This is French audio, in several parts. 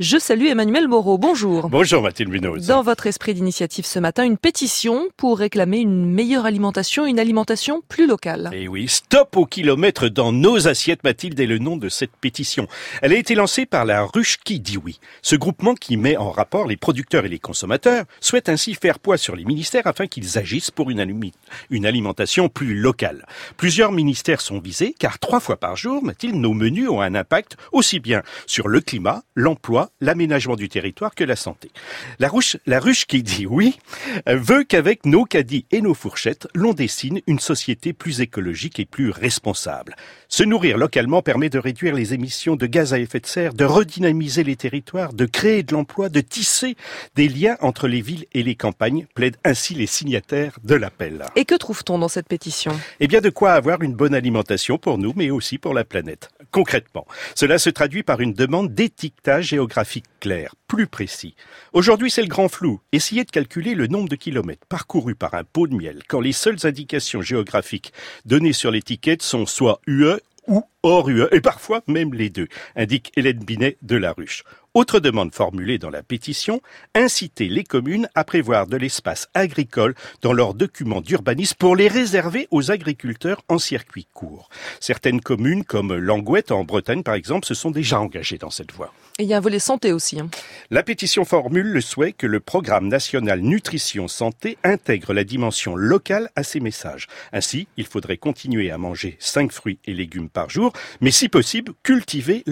Je salue Emmanuel Moreau. Bonjour. Bonjour Mathilde Munoz. Dans votre esprit d'initiative ce matin, une pétition pour réclamer une meilleure alimentation, une alimentation plus locale. Et eh oui, stop au kilomètre dans nos assiettes, Mathilde est le nom de cette pétition. Elle a été lancée par la Ruche qui dit oui. Ce groupement qui met en rapport les producteurs et les consommateurs souhaite ainsi faire poids sur les ministères afin qu'ils agissent pour une, une alimentation plus locale. Plusieurs ministères sont visés car trois fois par jour, Mathilde, nos menus ont un impact aussi bien sur le climat, l'emploi, l'aménagement du territoire que la santé. La ruche, la ruche qui dit oui veut qu'avec nos caddies et nos fourchettes, l'on dessine une société plus écologique et plus responsable. Se nourrir localement permet de réduire les émissions de gaz à effet de serre, de redynamiser les territoires, de créer de l'emploi, de tisser des liens entre les villes et les campagnes, plaident ainsi les signataires de l'appel. Et que trouve-t-on dans cette pétition? Eh bien, de quoi avoir une bonne alimentation pour nous, mais aussi pour la planète. Concrètement, cela se traduit par une demande d'étiquetage géographique graphique clair, plus précis. Aujourd'hui, c'est le grand flou. Essayez de calculer le nombre de kilomètres parcourus par un pot de miel quand les seules indications géographiques données sur l'étiquette sont soit UE ou hors UE, et parfois même les deux, indique Hélène Binet de La Ruche. Autre demande formulée dans la pétition, inciter les communes à prévoir de l'espace agricole dans leurs documents d'urbanisme pour les réserver aux agriculteurs en circuit court. Certaines communes, comme Langouette en Bretagne par exemple, se sont déjà engagées dans cette voie. Et il y a un volet santé aussi. Hein. La pétition formule le souhait que le programme national nutrition santé intègre la dimension locale à ses messages. Ainsi, il faudrait continuer à manger 5 fruits et légumes par jour, mais si possible, cultiver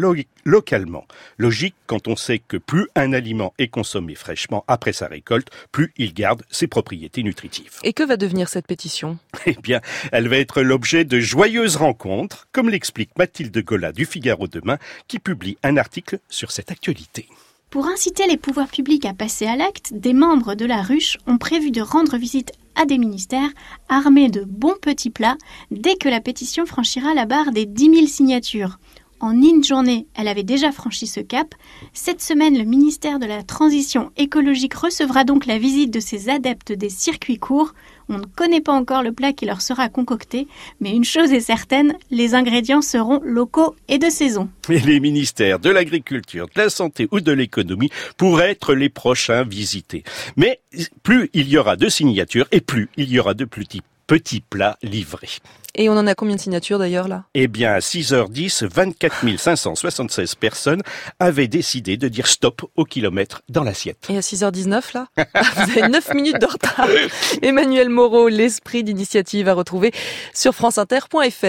localement. Logique quand on on sait que plus un aliment est consommé fraîchement après sa récolte, plus il garde ses propriétés nutritives. Et que va devenir cette pétition? Eh bien, elle va être l'objet de joyeuses rencontres, comme l'explique Mathilde Gola du Figaro demain, qui publie un article sur cette actualité. Pour inciter les pouvoirs publics à passer à l'acte, des membres de la ruche ont prévu de rendre visite à des ministères armés de bons petits plats dès que la pétition franchira la barre des 10 000 signatures. En une journée, elle avait déjà franchi ce cap. Cette semaine, le ministère de la Transition écologique recevra donc la visite de ses adeptes des circuits courts. On ne connaît pas encore le plat qui leur sera concocté, mais une chose est certaine, les ingrédients seront locaux et de saison. Les ministères de l'agriculture, de la santé ou de l'économie pourraient être les prochains visités. Mais plus il y aura de signatures et plus il y aura de petits, petits plats livrés. Et on en a combien de signatures d'ailleurs là? Eh bien, à 6h10, 24 576 personnes avaient décidé de dire stop au kilomètre dans l'assiette. Et à 6h19 là? Vous avez 9 minutes de retard. Emmanuel Moreau, l'esprit d'initiative à retrouver sur franceinter.fr.